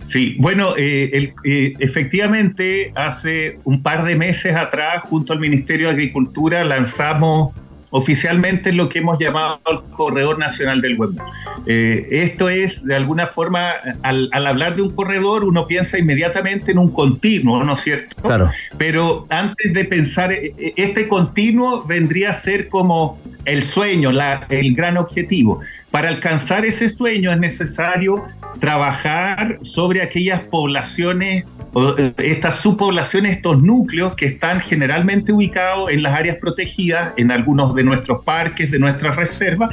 Sí, bueno, eh, el- eh, efectivamente, hace un par de meses atrás, junto al Ministerio de Agricultura, lanzamos oficialmente lo que hemos llamado el Corredor Nacional del Huemul. Eh, esto es, de alguna forma, al, al hablar de un corredor, uno piensa inmediatamente en un continuo, ¿no es cierto? Claro. Pero antes de pensar, eh, eh, este continuo vendría a ser como el sueño, la- el gran objetivo. Para alcanzar ese sueño es necesario trabajar sobre aquellas poblaciones, eh, estas subpoblaciones, estos núcleos que están generalmente ubicados en las áreas protegidas, en algunos de nuestros parques, de nuestras reservas,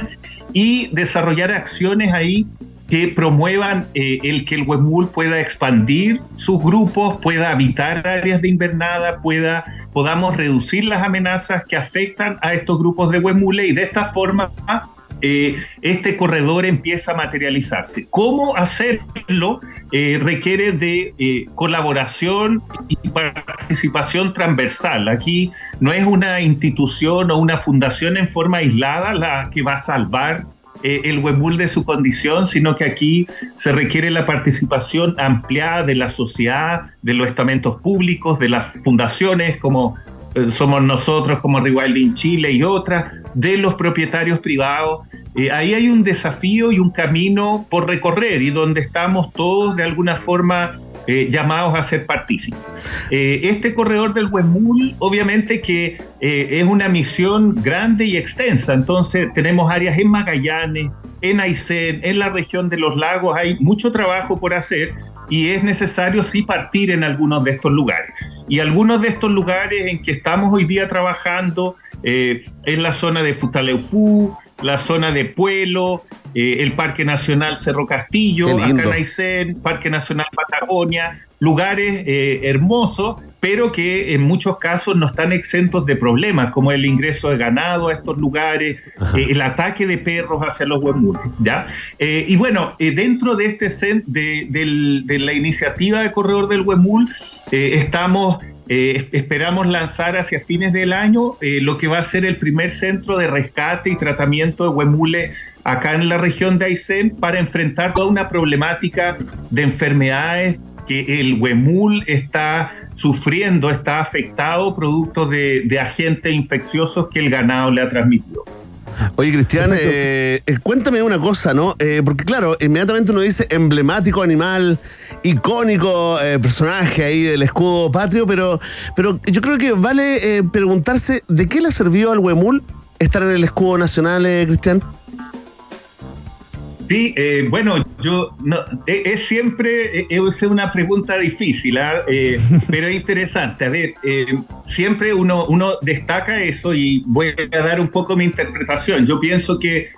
y desarrollar acciones ahí que promuevan eh, el que el huemul pueda expandir sus grupos, pueda habitar áreas de invernada, pueda, podamos reducir las amenazas que afectan a estos grupos de huemules y de esta forma eh, este corredor empieza a materializarse. ¿Cómo hacerlo? Eh, requiere de eh, colaboración y participación transversal. Aquí no es una institución o una fundación en forma aislada la que va a salvar eh, el huemul de su condición, sino que aquí se requiere la participación ampliada de la sociedad, de los estamentos públicos, de las fundaciones como somos nosotros, como Rewilding Chile y otras, de los propietarios privados. Eh, ahí hay un desafío y un camino por recorrer y donde estamos todos de alguna forma eh, llamados a ser partícipes. Eh, este corredor del Huemul, obviamente que eh, es una misión grande y extensa, entonces tenemos áreas en Magallanes, en Aysén, en la región de los lagos, hay mucho trabajo por hacer y es necesario sí partir en algunos de estos lugares. Y algunos de estos lugares en que estamos hoy día trabajando eh, es la zona de Futaleufú, la zona de Puelo, eh, el Parque Nacional Cerro Castillo, Aysén, Parque Nacional Patagonia, lugares eh, hermosos, pero que en muchos casos no están exentos de problemas, como el ingreso de ganado a estos lugares, eh, el ataque de perros hacia los huemules, ¿ya? Eh, y bueno, dentro de, este de, del- de la iniciativa de Corredor del Huemul, eh, estamos... eh, esperamos lanzar hacia fines del año eh, lo que va a ser el primer centro de rescate y tratamiento de huemules acá en la región de Aysén para enfrentar toda una problemática de enfermedades que el huemul está sufriendo, está afectado producto de, de agentes infecciosos que el ganado le ha transmitido. Oye, Cristian, eh, eh, cuéntame una cosa, ¿no? Eh, porque claro, inmediatamente uno dice emblemático animal, icónico eh, personaje ahí del escudo patrio, pero, pero yo creo que vale eh, preguntarse de qué le sirvió al Huemul estar en el escudo nacional, eh, Cristian. Sí, eh, bueno, yo no, es, es siempre eh, es una pregunta difícil, ¿ah? Eh, *laughs* pero interesante. A ver, eh, siempre uno, uno destaca eso y voy a dar un poco mi interpretación. Yo pienso que,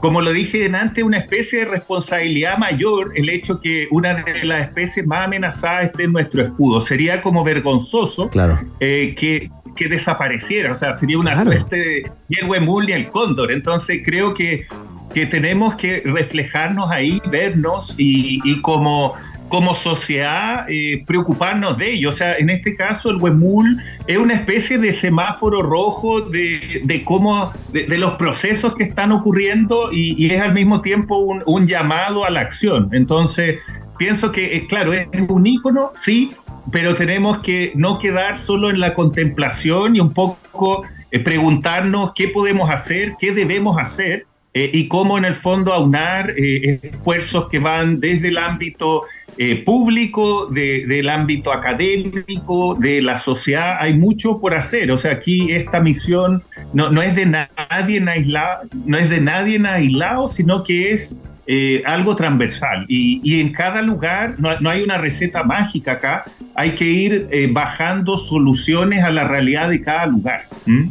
como lo dije antes, una especie de responsabilidad mayor el hecho que una de las especies más amenazadas esté en nuestro escudo. Sería como vergonzoso Claro. eh, que, que desapareciera. O sea, sería una Claro. suerte de ni el huemul ni el cóndor. Entonces creo que, que tenemos que reflejarnos ahí, vernos y, como, como sociedad eh, preocuparnos de ello. O sea, en este caso el huemul es una especie de semáforo rojo de, de cómo, de, los procesos que están ocurriendo y, es al mismo tiempo un, un llamado a la acción. Entonces, pienso que, eh, claro, es un ícono, sí, pero tenemos que no quedar solo en la contemplación y un poco eh, preguntarnos qué podemos hacer, qué debemos hacer eh, y cómo en el fondo aunar eh, esfuerzos que van desde el ámbito eh, público, de- del ámbito académico, de la sociedad. Hay mucho por hacer. O sea, aquí esta misión no, no es de nadie en aislado, no es de nadie en aislado, sino que es eh, algo transversal. Y, y en cada lugar no, no hay una receta mágica acá. Hay que ir eh, bajando soluciones a la realidad de cada lugar. ¿Mm?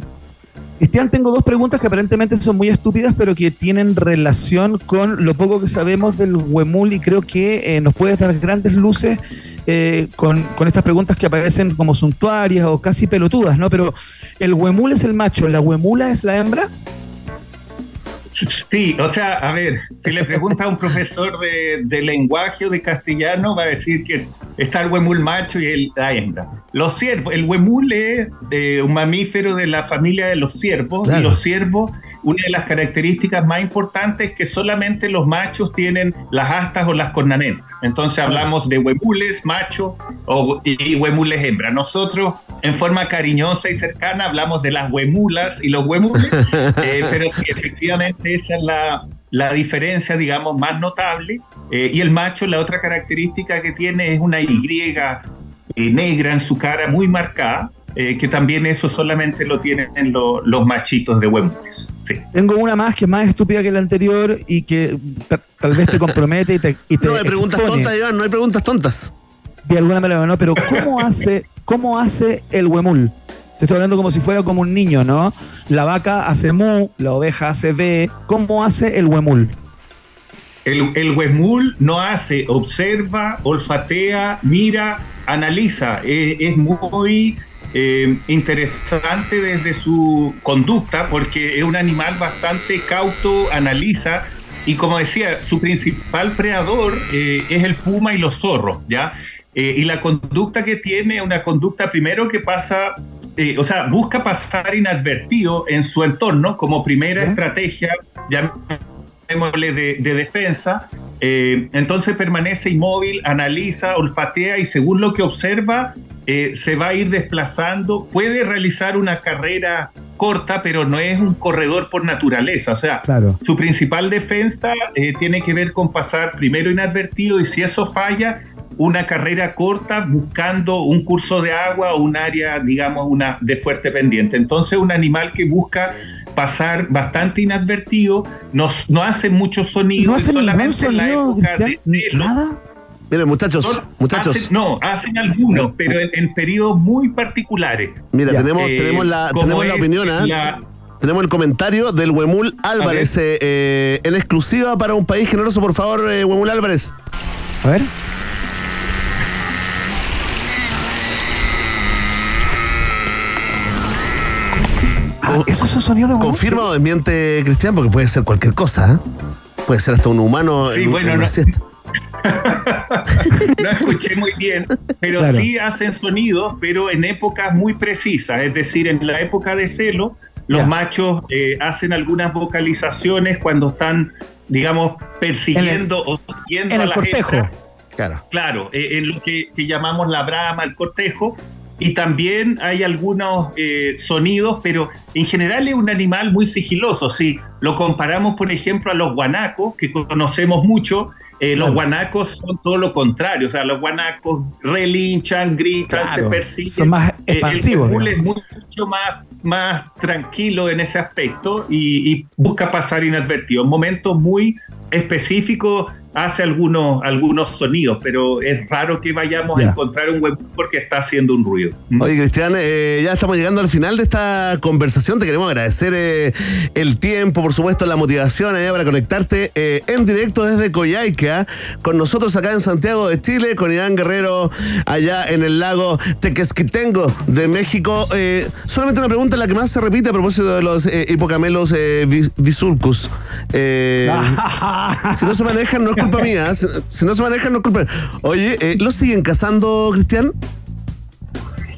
Cristian, tengo dos preguntas que aparentemente son muy estúpidas, pero que tienen relación con lo poco que sabemos del Huemul y creo que eh, nos puedes dar grandes luces eh, con estas preguntas que aparecen como suntuarias o casi pelotudas, ¿no? Pero el Huemul es el macho, ¿la Huemula es la hembra? Sí, o sea, a ver, si le pregunta a un profesor de, de lenguaje o de castellano, va a decir que está el huemul macho y el, la hembra. Los ciervos, el huemul es eh, un mamífero de la familia de los ciervos Claro. y los ciervos, una de las características más importantes es que solamente los machos tienen las astas o las cornanetas. Entonces hablamos de huemules macho o, y huemules hembra. Nosotros en forma cariñosa y cercana hablamos de las huemulas y los huemules, *laughs* eh, pero sí, efectivamente esa es la, la diferencia, digamos, más notable. Eh, y el macho, la otra característica que tiene es una Y eh, negra en su cara muy marcada, eh, que también eso solamente lo tienen lo- los machitos de huemules. Sí. Tengo una más que es más estúpida que la anterior y que ta- tal vez te compromete y te, y te No hay preguntas expone tontas, Iván, no hay preguntas tontas. De alguna manera, ¿no? Pero ¿cómo *laughs* hace, cómo hace el huemul? Te estoy hablando como si fuera como un niño, ¿no? La vaca hace mu, la oveja hace ve. ¿Cómo hace el huemul? El, el huemul no hace, observa, olfatea, mira, analiza. Eh, es muy eh, interesante desde su conducta porque es un animal bastante cauto, analiza. Y como decía, su principal predador eh, es el puma y los zorros, ¿ya? Eh, y la conducta que tiene, una conducta primero que pasa, eh, o sea, busca pasar inadvertido en su entorno como primera ¿Ya? estrategia, llamémosle de, de defensa. Eh, entonces permanece inmóvil, analiza, olfatea y según lo que observa, eh, se va a ir desplazando. Puede realizar una carrera corta, pero no es un corredor por naturaleza. O sea, Claro. su principal defensa eh, tiene que ver con pasar primero inadvertido y si eso falla, una carrera corta buscando un curso de agua o un área, digamos, una de fuerte pendiente. Entonces, un animal que busca pasar bastante inadvertido, no, no hace muchos sonidos, ¿No hace ningún solamente en la sonido, época de celo. ¿Nada? Miren, muchachos, No, muchachos. hacen- no, hacen algunos, pero en, en periodos muy particulares. Mira, Ya. tenemos, Eh, tenemos la, tenemos la opinión, la- Tenemos el comentario del Huemul Álvarez eh, eh, en exclusiva para un país generoso, por favor, eh, Huemul Álvarez. A ver. Ah, ¿Eso es un sonido de huemul? ¿Confirma o desmiente, Cristian? Porque puede ser cualquier cosa. ¿eh? Puede ser hasta un humano Sí, en, bueno, en no. *laughs* no escuché muy bien, pero Claro. sí hacen sonidos, pero en épocas muy precisas, es decir, en la época de celo, los Ya. machos eh, hacen algunas vocalizaciones cuando están, digamos, persiguiendo o siguiendo En a el las cortejo. Claro. Claro, eh, en lo que, que llamamos la brama, el cortejo. Y también hay algunos eh, sonidos, pero en general es un animal muy sigiloso. Si lo comparamos, por ejemplo, a los guanacos, que conocemos mucho, eh, los Claro. guanacos son todo lo contrario. O sea, los guanacos relinchan, gritan, Claro, se persiguen. son más Eh, el expansivos, huemul es mucho más, más tranquilo en ese aspecto y, y busca pasar inadvertido. En momentos muy específicos hace algunos, algunos sonidos, pero es raro que vayamos Ya. a encontrar un huemul porque está haciendo un ruido. ¿Mm? Oye, Cristian, eh, ya estamos llegando al final de esta conversación. Te queremos agradecer eh, el tiempo, por supuesto, la motivación allá para conectarte eh, en directo desde Coyhaique, con nosotros acá en Santiago de Chile, con Iván Guerrero allá en el lago Tequesquitengo de México. Eh, solamente una pregunta, la que más se repite a propósito de los eh, hipocamelos eh, bisulcus. Eh, *laughs* si no se manejan, no es culpa mía. Si, si no se manejan, no es culpa Oye, eh, ¿los siguen cazando, Cristian?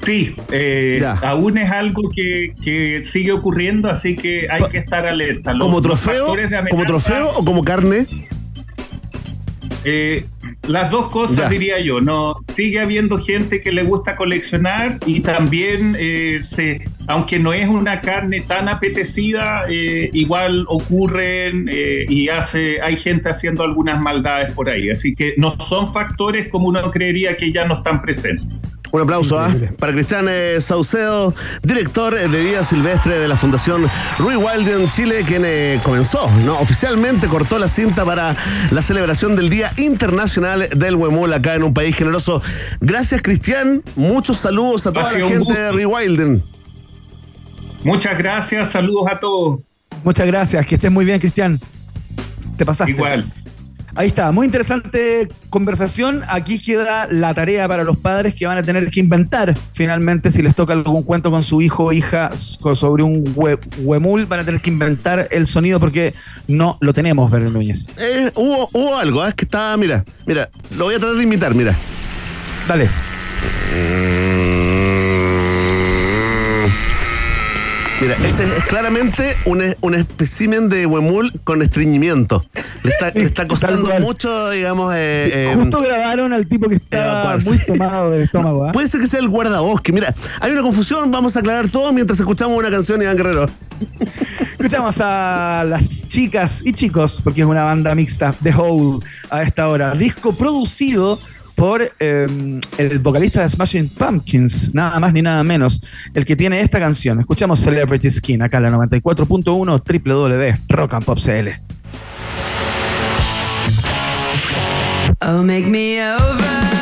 Sí, eh, aún es algo que, que sigue ocurriendo, así que hay que estar alerta. Los- ¿Como trofeo? ¿Como trofeo o como carne? Eh, las dos cosas Ya. diría yo, no sigue habiendo gente que le gusta coleccionar y también eh, se, aunque no es una carne tan apetecida, eh, igual ocurren eh, y hace, hay gente haciendo algunas maldades por ahí, así que no son factores como uno creería que ya no están presentes. Un aplauso ¿ah? Para Cristian eh, Saucedo, director eh, de vida silvestre de la Fundación Rui Chile, quien eh, comenzó, ¿no? Oficialmente cortó la cinta para la celebración del Día Internacional del Huemul acá en un país generoso. Gracias, Cristian. Muchos saludos a toda la gente de Rui Wilden. Muchas gracias, saludos a todos. Muchas gracias, que estés muy bien, Cristian. Te pasaste. Igual. Ahí está, muy interesante conversación. Aquí queda la tarea para los padres que van a tener que inventar finalmente si les toca algún cuento con su hijo o hija so- sobre un hue- huemul, van a tener que inventar el sonido porque no lo tenemos, Verne Núñez. Eh, hubo, hubo algo, ¿ah? es que estaba, mira, mira, lo voy a tratar de imitar, mira. Dale. Mira, ese es claramente un, un espécimen de huemul con estreñimiento. Le está, le está costando mucho, digamos. eh, eh, Justo grabaron al tipo que está muy tomado del *laughs* estómago. ¿ah? Puede ser que sea el guardabosque. Mira, hay una confusión, vamos a aclarar todo mientras escuchamos una canción de Iván Guerrero. Escuchamos a las chicas y chicos, porque es una banda mixta, The Hole, a esta hora. Disco producido por eh, el vocalista de Smashing Pumpkins, nada más ni nada menos, el que tiene esta canción. Escuchamos Celebrity Skin acá la 94.1 www.rock and pop CL. Oh, make me over.